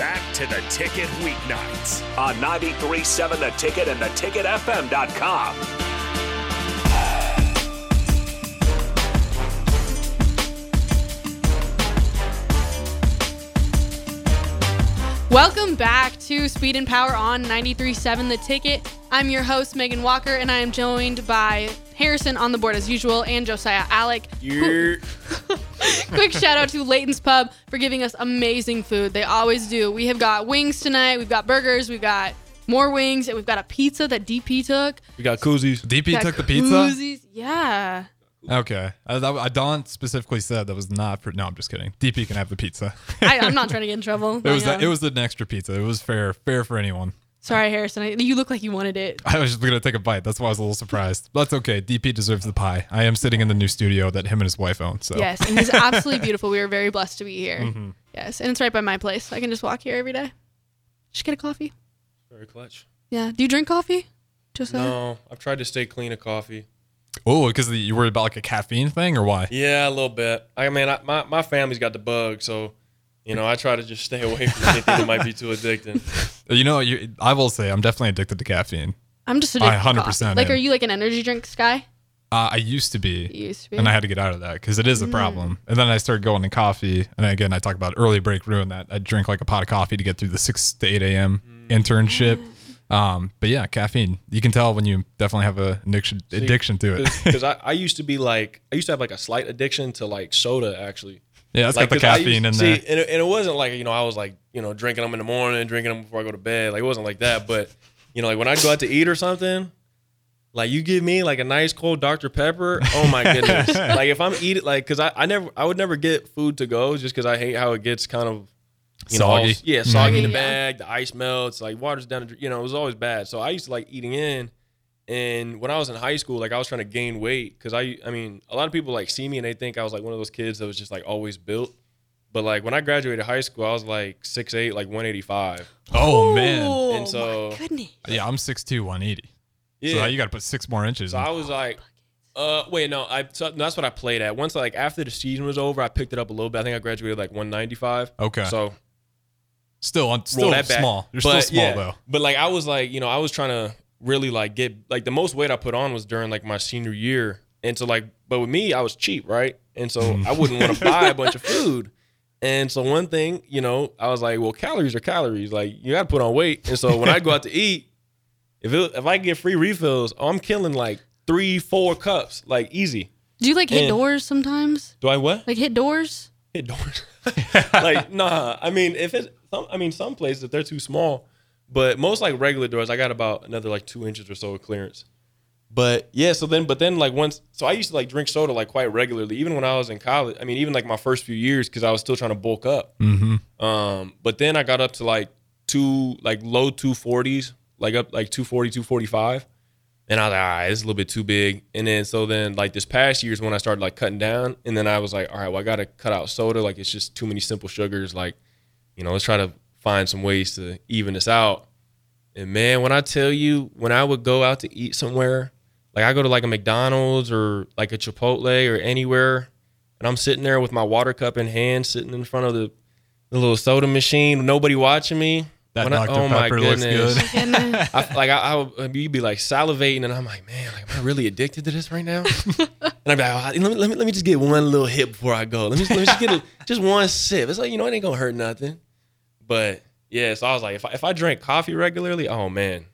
back to the ticket weeknights on 93.7 The Ticket and theticketfm.com. Welcome back to Speed and Power on 93.7 The Ticket. I'm your host, Megan Walker, and I am joined by Harrison on the board as usual and Josiah Alec. Yeah. Quick shout out to Layton's Pub for giving us amazing food. They always do. We have got wings tonight, we've got burgers, we've got more wings, and we've got a pizza that DP took. We got koozies. DP Got took the pizza. koozies. Yeah. Okay, I, that, I Don specifically said that was not for. No, I'm just kidding. DP can have the pizza. I, I'm not trying to get in trouble. it was I, the, it was an extra pizza. It was fair, fair for anyone. Sorry, Harrison. I, you look like you wanted it. I was just gonna take a bite. That's why I was a little surprised. But that's okay. DP deserves the pie. I am sitting in the new studio that him and his wife own. So Yes, and he's absolutely beautiful. We are very blessed to be here. Mm-hmm. Yes, and it's right by my place. I can just walk here every day. Just get a coffee. Very clutch. Yeah. Do you drink coffee? Josiah? No, I've tried to stay clean of coffee. oh, because you worried about like a caffeine thing or why? Yeah, a little bit. I mean, I, my my family's got the bug, so you know, I try to just stay away from anything that might be too addicting. You know, you, I will say I'm definitely addicted to caffeine. I'm just addicted I 100% coffee. Like, am. are you like an energy drink guy? Uh, I used to be. You used to be. and I had to get out of that because it is a problem. And then I started going to coffee, and again, I talk about early break ruin that. I drink like a pot of coffee to get through the six to eight a.m. internship. Um, but yeah, caffeine. You can tell when you definitely have a addiction addiction to it. Because I, I used to be like, I used to have like a slight addiction to like soda, actually. Yeah, it's like, got the caffeine used- in there. see, And it, and it wasn't like, you know, I was like, you know, drinking them in the morning, drinking them before I go to bed. Like, it wasn't like that. But, you know, like when I go out to eat or something, like you give me like a nice cold Dr. Pepper. Oh my goodness. like if I'm eating, like, cause I, I never, I would never get food to go just cause I hate how it gets kind of, you know, all- Soggy. yeah, soggy in the Mhm. Bag, the ice melts, like water's down, the, you know, it was always bad. So I used to like eating in. And when I was in high school, like I was trying to gain weight because I, I mean, a lot of people like see me and they think I was like one of those kids that was just like always built. But like when I graduated high school, I was like 6'8", like 185. oh man, Oh, And so- my goodness. yeah, I'm 6'2", 180. Yeah. So you got to put six more inches. So in. I was like, uh, wait, no, I so that's what I played at. Once like after the season was over, I picked it up a little bit. I think I graduated like 195. Okay. So still, on, roll still that back. small. You're But, still small yeah, though. But like I was like, you know, I was trying to really like get like the most weight I put on was during like my senior year. And so like but with me, I was cheap, right? And so Mm. I wouldn't want to buy a bunch of food. And so one thing, you know, I was like, well, calories are calories. Like you got to put on weight. And so when I go out to eat, if it, if I get free refills, oh, I'm killing like three, four cups, like easy. Do you like hit Yeah. doors sometimes? Do I what? Like hit doors? hit doors. like nah. I mean, if it's some, I mean, some places if they're too small, but most like regular doors, I got about another like two inches or so of clearance. But yeah, so then, but then like once, so I used to like drink soda like quite regularly, even when I was in college. I mean, even like my first few years because I was still trying to bulk up. Mm-hmm. Um, but then I got up to like two, like low two forties, like up like 240, 245. And I was like, all right, it's a little bit too big. And then so then like this past year is when I started like cutting down. And then I was like, all right, well, I gotta cut out soda. Like it's just too many simple sugars. Like, you know, let's try to find some ways to even this out. And man, when I tell you, when I would go out to eat somewhere, like I go to like a McDonald's or like a Chipotle or anywhere, and I'm sitting there with my water cup in hand, sitting in front of the, the little soda machine, nobody watching me. That When I- Dr. oh my Pepper looks goodness. good. Goodness. I, like I, I would you'd be like salivating, and I'm like, man, like, am I really addicted to this right now? and I'd be like, oh, let, me, let me let me just get one little hit before I go. Let me, let me just get a, just one sip. It's like you know, it ain't gonna hurt nothing. But yeah, so I was like, if I, if I drank coffee regularly, oh man,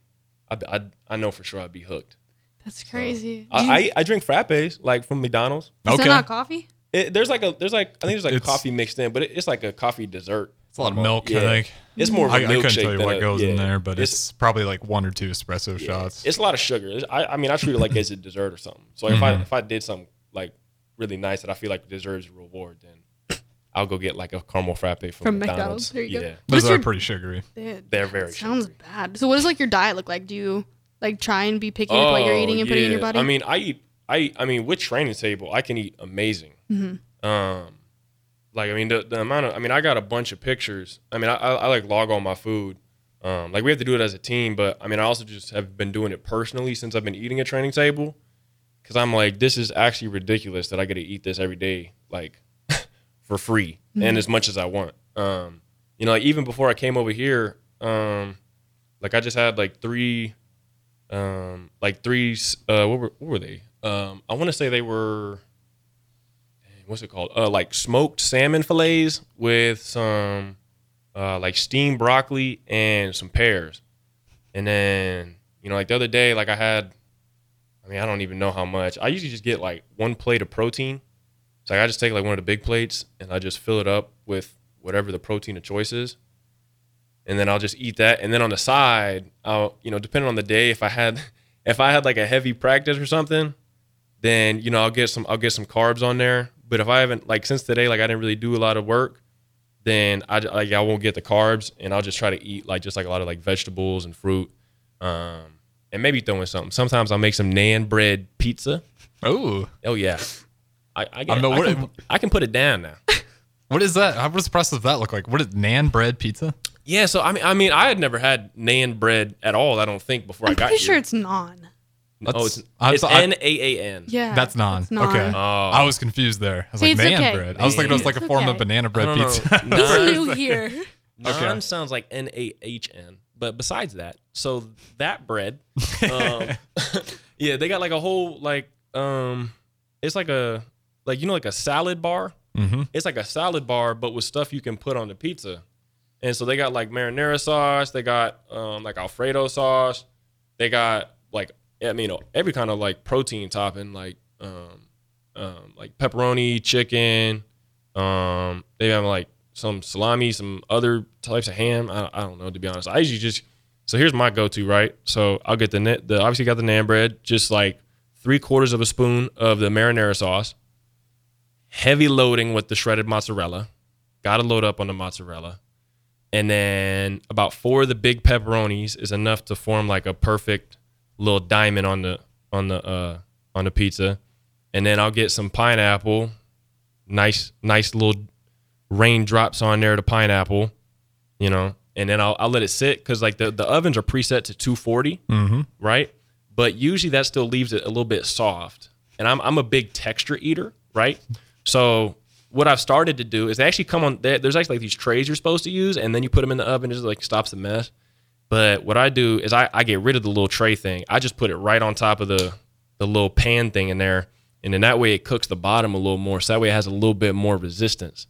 I, I I know for sure I'd be hooked. That's crazy. Do I, I I drink frappes like from McDonald's. is Okay. that not coffee? It, there's like a there's like I think there's like It's- coffee mixed in, but it, it's like a coffee dessert. It's a lot of milk, Yeah. I think. It's more of a I, I couldn't tell you than what a- goes in there, but it's, probably like one or two espresso shots. It's a lot of sugar. I, I mean, I treat it like it's a dessert or something. So if I mm-hmm. if I did something like really nice that I feel like deserves a reward, then I'll go get like a caramel frappe from, From McDonald's. McDonald's. There you go. yeah, What's Those are your- pretty sugary. Dude, they're very. sounds sugary. bad. So what does like your diet look like? Do you like try and be picky with what you're eating and putting in your Oh, body? I mean, I eat. I I mean, with training table, I can eat amazing. Mm-hmm. Um, like I mean, the, the amount of I mean, I got a bunch of pictures. I mean, I, I, I like log all my food. Um, like we have to do it as a team, but I mean, I also just have been doing it personally since I've been eating at training table. Because I'm like, this is actually ridiculous that I get to eat this every day, like for free and as much as I want. Um, you know, like even before I came over here, um, like I just had like three, um, like three. Uh, what were what were they? Um, I want to say they were. What's it called? Uh, like smoked salmon fillets with some, uh, like steamed broccoli and some pears, and then you know, like the other day, like I had. I mean, I don't even know how much. I usually just get like one plate of protein. So like, I just take like one of the big plates and I just fill it up with whatever the protein of choice is. And then I'll just eat that. And then on the side, I'll, you know, depending on the day, if I had if I had like a heavy practice or something, then, you know, I'll get some I'll get some carbs on there. But if I haven't like since today, like I didn't really do a lot of work, then I like I won't get the carbs and I'll just try to eat like just like a lot of like vegetables and fruit. Um and maybe throw in something. Sometimes I'll make some nan bread pizza. Oh, Oh yeah, I I, get, I know I, what- can, I can put it down now. what is that? How does the process of that look like? What is nan bread pizza? yeah, so I mean, I mean, I had never had nan bread at all. I don't think before I I'm got pretty here. sure it's non. oh, it's, I'm it's so- I- N A A N. Yeah. That's non. it's non. Okay. Oh. I was confused there. I was Hey, like, it's nan okay. bread. I was thinking it was like a It's form of banana bread don't pizza. It's Non, new here. non Okay. sounds like N A H N. But besides that, so that bread, um, yeah, they got like a whole like um, it's like a like you know like a salad bar. hmm it's like a salad bar, but with stuff you can put on the pizza. And so they got like marinara sauce, they got um, like Alfredo sauce, they got like I mean you know, every kind of like protein topping, like um, um, like pepperoni, chicken. Um, they have like some salami, some other types of ham. I, I don't know to be honest. I usually just so here's my go-to, right? So I'll get the net, the obviously got the naan bread, just like three quarters of a spoon of the marinara sauce heavy loading with the shredded mozzarella. Got to load up on the mozzarella. And then about four of the big pepperonis is enough to form like a perfect little diamond on the on the uh on the pizza. And then I'll get some pineapple. Nice nice little raindrops on there to pineapple, you know. And then I'll I'll let it sit cuz like the the ovens are preset to 240 hmm right? But usually that still leaves it a little bit soft. And I'm I'm a big texture eater, right? So what I've started to do is they actually come on. there- There's actually like these trays you're supposed to use, and then you put them in the oven. It just like stops the mess. But what I do is I, I get rid of the little tray thing. I just put it right on top of the the little pan thing in there, and then that way it cooks the bottom a little more. So that way it has a little bit more resistance.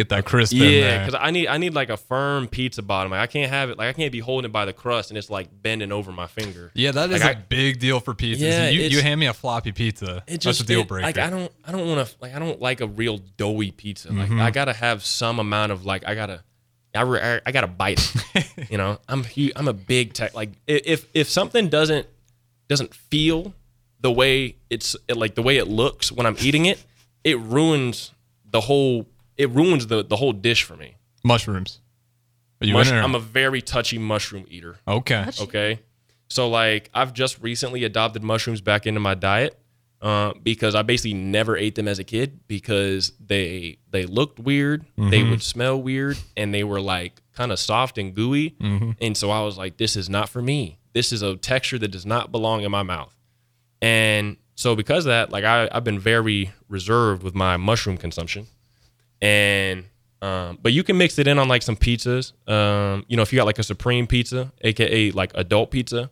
Get that crisp Yeah, because I need I need like a firm pizza bottom. Like I can't have it like I can't be holding it by the crust and it's like bending over my finger. Yeah, that is Like, a I- big deal for pizzas. Yeah, you, you hand me a floppy pizza. it that's a deal it- breaker. Like I don't, I don't want to, like I don't like a real doughy pizza. Mm-hmm. Like I gotta have some amount of like I gotta, I, re- I, gotta bite it. you know, I'm I'm a big tech. Like if if something doesn't doesn't feel the way it's like the way it looks when I'm eating it, it ruins the whole. It ruins the the whole dish for me. Mushrooms. Are you Mush- in or- I'm a very touchy mushroom eater. okay. Touchy. Okay. So like I've just recently adopted mushrooms back into my diet uh, because I basically never ate them as a kid because they they looked weird, they would smell weird, and they were like kind of soft and gooey. And so I was like, this is not for me. This is a texture that does not belong in my mouth. And so because of that, like I, I've been very reserved with my mushroom consumption. And um, but you can mix it in on like some pizzas. Um, you know, if you got like a supreme pizza, aka like adult pizza,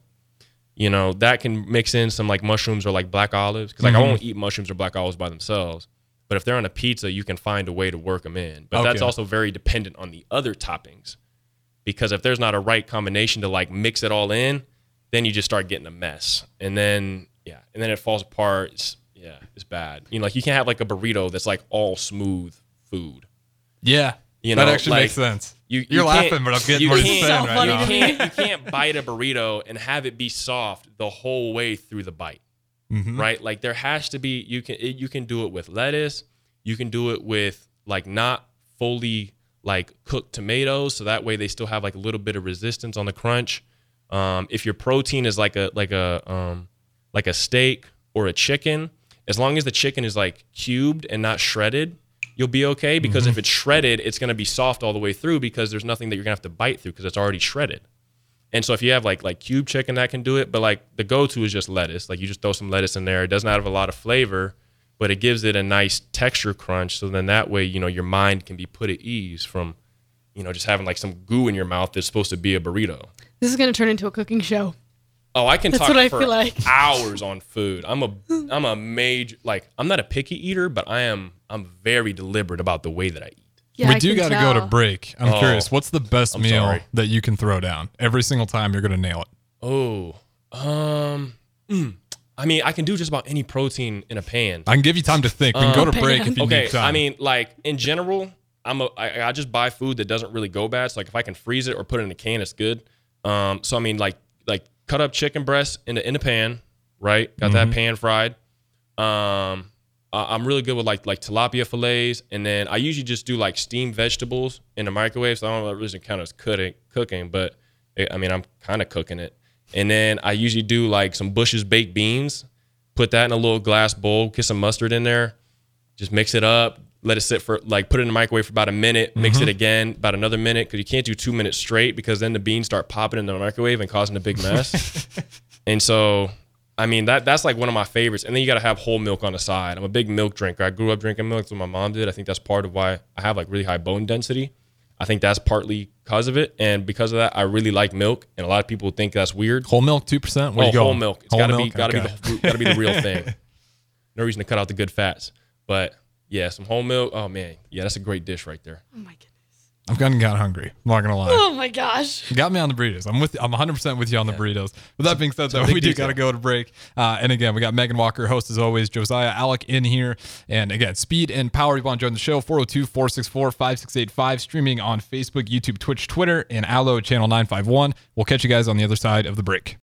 you know, that can mix in some like mushrooms or like black olives. Cause like I won't eat mushrooms or black olives by themselves. But if they're on a pizza, you can find a way to work them in. But that's also very dependent on the other toppings. Because if there's not a right combination to like mix it all in, then you just start getting a mess. And then yeah, and then it falls apart. It's, yeah, it's bad. You know, like you can't have like a burrito that's like all smooth food. Yeah. You know, that actually like, makes sense. You, You're you can't- laughing, but I'm getting you what you're can't- saying So right now. you can't, you can't bite a burrito and have it be soft the whole way through the bite, Mhm. right? Like there has to be you can it, you can do it with lettuce, you can do it with like not fully like cooked tomatoes, so that way they still have like a little bit of resistance on the crunch. Um, if your protein is like a like a um, like a steak or a chicken, as long as the chicken is like cubed and not shredded, you'll be okay. Because if mm-hmm. it's shredded, it's going to be soft all the way through because there's nothing that you're going to have to bite through because it's already shredded. And so if you have like like cube chicken, that can do it. But like the go-to is just lettuce. Like you just throw some lettuce in there. It doesn't have a lot of flavor, but it gives it a nice texture crunch. So then that way, you know, your mind can be put at ease from, you know, just having like some goo in your mouth that's supposed to be a burrito. This is gonna turn into a cooking show. Oh, I can That's talk what I for feel like. hours on food. I'm a I'm a major like I'm not a picky eater, but I am I'm very deliberate about the way that I eat. Yeah, we I do got to go to break. I'm Oh, curious, what's the best I'm meal sorry. that you can throw down every single time? You're gonna nail it. Oh, um, mm, I mean, I can do just about any protein in a pan. I can give you time to think. We can go to break if you Okay, need time. I mean, like in general, I'm a I, I just buy food that doesn't really go bad. So like if I can freeze it or put it in a can, it's good. Um, so I mean, like like cut up chicken breast in the in the pan, right? Got that pan fried. Um, I- I'm really good with like like tilapia fillets, and then I usually just do like steamed vegetables in the microwave. So I don't know if it really count as cooking, cooking, but it, I mean I'm kind of cooking it. And then I usually do like some Bush's baked beans, put that in a little glass bowl, get some mustard in there, just mix it up, let it sit for like put it in the microwave for about a minute, mix it mm-hmm. again about another minute because you can't do two minutes straight because then the beans start popping in the microwave and causing a big mess. and so, I mean that that's like one of my favorites. And then you got to have whole milk on the side. I'm a big milk drinker. I grew up drinking milk. That's what my mom did. I think that's part of why I have like really high bone density. I think that's partly because of it, and because of that, I really like milk. And a lot of people think that's weird. whole milk, two percent. Where Oh, you go? whole milk. It's Whole gotta be gotta Okay. be the gotta be the real thing. No reason to cut out the good fats. But yeah, some whole milk. Oh man, yeah, that's a great dish right there. Oh my goodness. I'm kind of got hungry. I'm not gonna lie. Oh my gosh. You got me on the burritos. I'm with. I'm 100 percent with you on the burritos. With that being said, though, big we do got to go to break. Uh, and again, we got Megan Walker, host as always, Josiah Alec in here. And again, speed and power. You want to join the show? 402-464-5685. Streaming on Facebook, YouTube, Twitch, Twitter, and Allo channel 951. We'll catch you guys on the other side of the break.